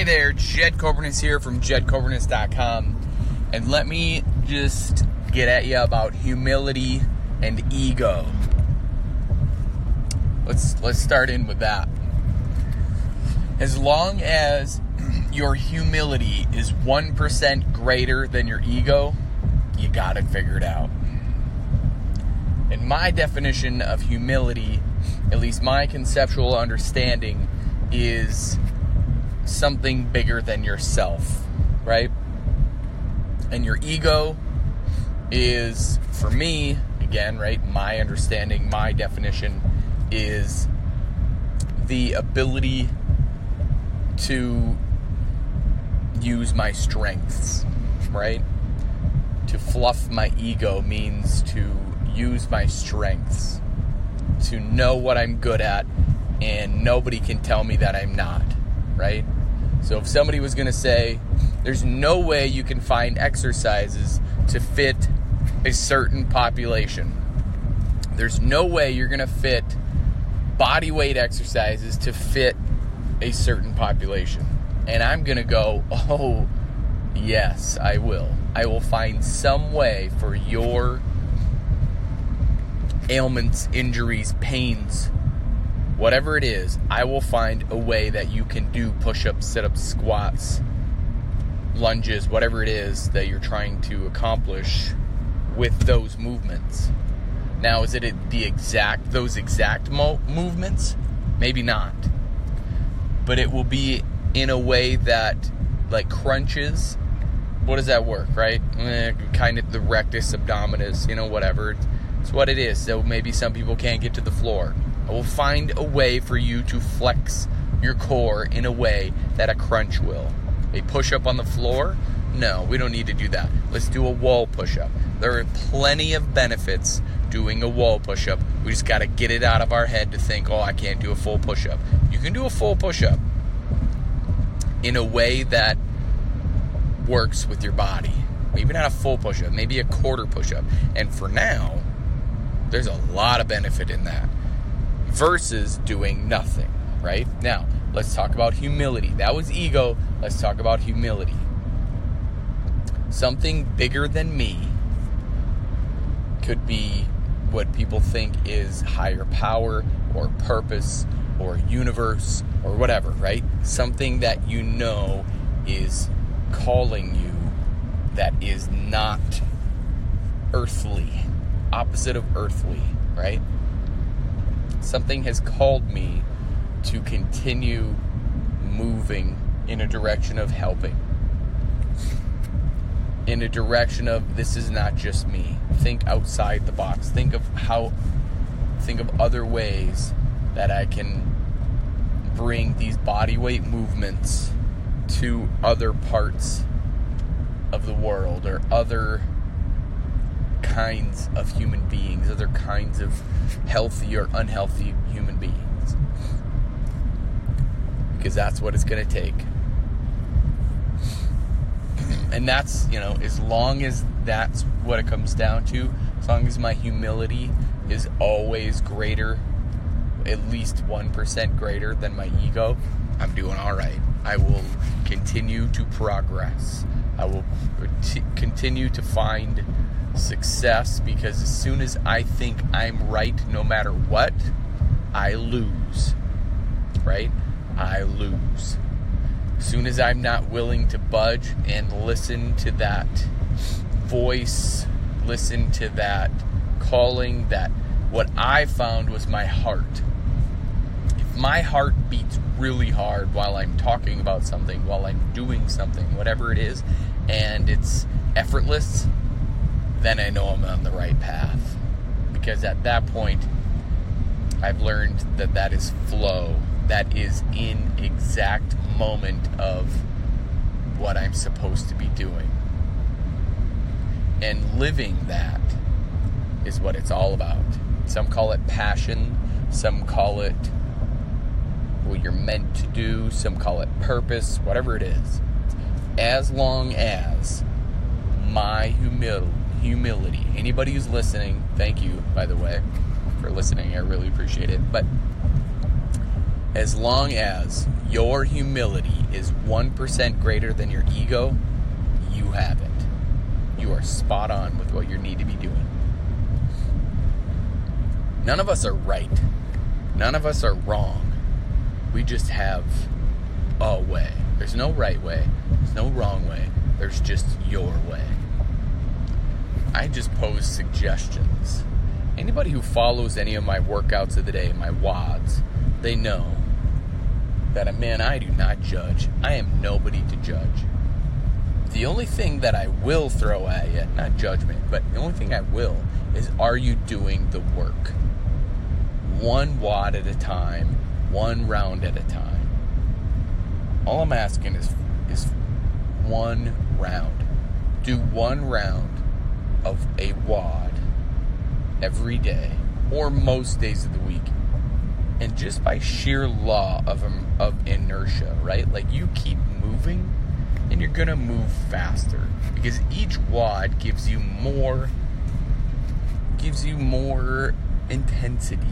Hey there, Jed Coburnus here from jedcoburnus.com. And let me just get at you about humility and ego. Let's let's start in with that. As long as your humility is 1% greater than your ego, you got it figured out. And my definition of humility, at least my conceptual understanding, is something bigger than yourself, right? And your ego is, for me, again, right, my understanding, my definition is the ability to use my strengths, right? To fluff my ego means to use my strengths, to know what I'm good at, and nobody can tell me that I'm not, right? So if somebody was going to say, there's no way you can find exercises to fit a certain population, there's no way you're going to fit body weight exercises to fit a certain population. And I'm going to go, oh, yes, I will. I will find some way for your ailments, injuries, pains, whatever it is, I will find a way that you can do push ups, sit ups, squats, lunges, whatever it is that you're trying to accomplish with those movements. Now, is it the exact, those exact mo- movements? Maybe not. But it will be in a way that, like crunches, what does that work, right? Eh, kind of the rectus abdominis, you know, whatever. It's what it is. So maybe some people can't get to the floor I will find a way for you to flex your core in a way that a crunch will. A push up on the floor? No, we don't need to do that. Let's do a wall push up. There are plenty of benefits doing a wall push up. We just got to get it out of our head to think, oh, I can't do a full push up. You can do a full push up in a way that works with your body. Maybe not a full push up, maybe a quarter push up. And for now, there's a lot of benefit in that versus doing nothing, right? Now, let's talk about humility. That was ego. Let's talk about humility. Something bigger than me could be what people think is higher power or purpose or universe or whatever, right? Something that you know is calling you that is not earthly, opposite of earthly, right? Something has called me to continue moving in a direction of helping. In a direction of this is not just me. Think outside the box. Think of how, think of other ways that I can bring these body weight movements to other parts of the world or other kinds of human beings, other kinds of healthy or unhealthy human beings. Because that's what it's going to take. And that's, you know, as long as that's what it comes down to, as long as my humility is always greater, at least 1% greater than my ego, I'm doing all right. I will continue to progress. I will continue to find success because as soon as I think I'm right, no matter what, I lose. Right? I lose. As soon as I'm not willing to budge and listen to that voice, listen to that calling, that what I found was my heart. If my heart beats really hard while I'm talking about something, while I'm doing something, whatever it is, and it's effortless, then I know I'm on the right path. Because at that point, I've learned that that is flow. That is in exact moment of what I'm supposed to be doing. And living that is what it's all about. Some call it passion, some call it what you're meant to do, some call it purpose, whatever it is. As long as my humility humility. Anybody who's listening, thank you, by the way, for listening. I really appreciate it. But as long as your humility is 1% greater than your ego, you have it. You are spot on with what you need to be doing. None of us are right. None of us are wrong. We just have a way. There's no right way, there's no wrong way. There's just your way. I just pose suggestions. Anybody who follows any of my workouts of the day, my WADs, they know that, a man, I do not judge. I am nobody to judge. The only thing that I will throw at you, not judgment, but the only thing I will is are you doing the work? One wad at a time, one round at a time. All I'm asking is is one round. Do one round of a wad every day or most days of the week. And just by sheer law of um, of inertia, right? Like you keep moving and you're going to move faster because each wad gives you more gives you more intensity.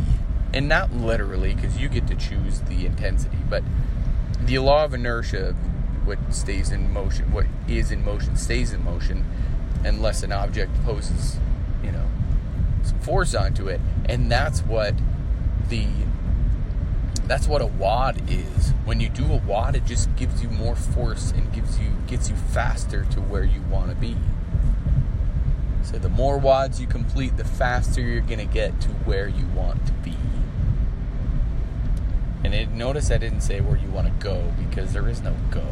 And not literally because you get to choose the intensity, but the law of inertia what stays in motion, what is in motion stays in motion unless an object poses, you know, some force onto it. And that's what the that's what a wad is. When you do a wad, it just gives you more force and gives you gets you faster to where you want to be. So the more wads you complete, the faster you're gonna get to where you want to be. And it, notice I didn't say where you want to go because there is no go.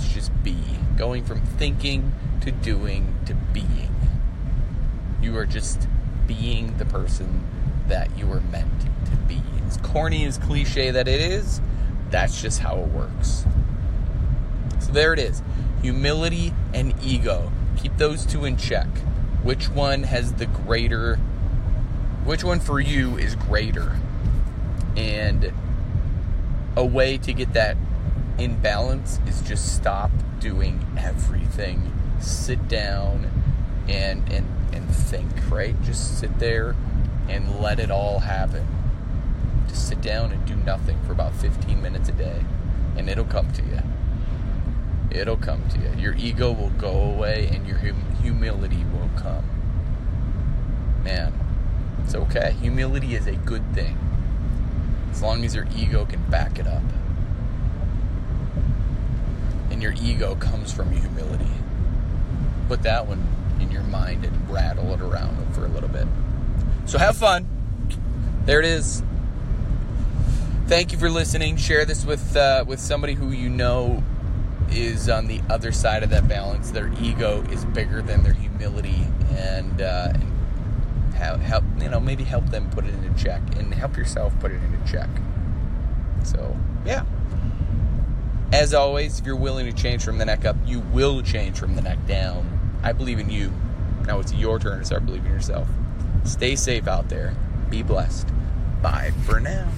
It's just be. Going from thinking to doing to being. You are just being the person that you were meant to be. As corny as cliche that it is, that's just how it works. So there it is. Humility and ego. Keep those two in check. Which one has the greater which one for you is greater? And a way to get that in balance is just stop doing everything. Sit down and and and think, right? Just sit there and let it all happen. Just sit down and do nothing for about 15 minutes a day, and it'll come to you. It'll come to you. Your ego will go away, and your hum- humility will come. Man, it's okay. Humility is a good thing as long as your ego can back it up. Your ego comes from humility. Put that one in your mind and rattle it around for a little bit. So have fun. There it is. Thank you for listening. Share this with uh, with somebody who you know is on the other side of that balance. Their ego is bigger than their humility, and, uh, and help, help you know maybe help them put it into check, and help yourself put it into check. So yeah. As always, if you're willing to change from the neck up, you will change from the neck down. I believe in you. Now it's your turn to start believing in yourself. Stay safe out there. Be blessed. Bye for now.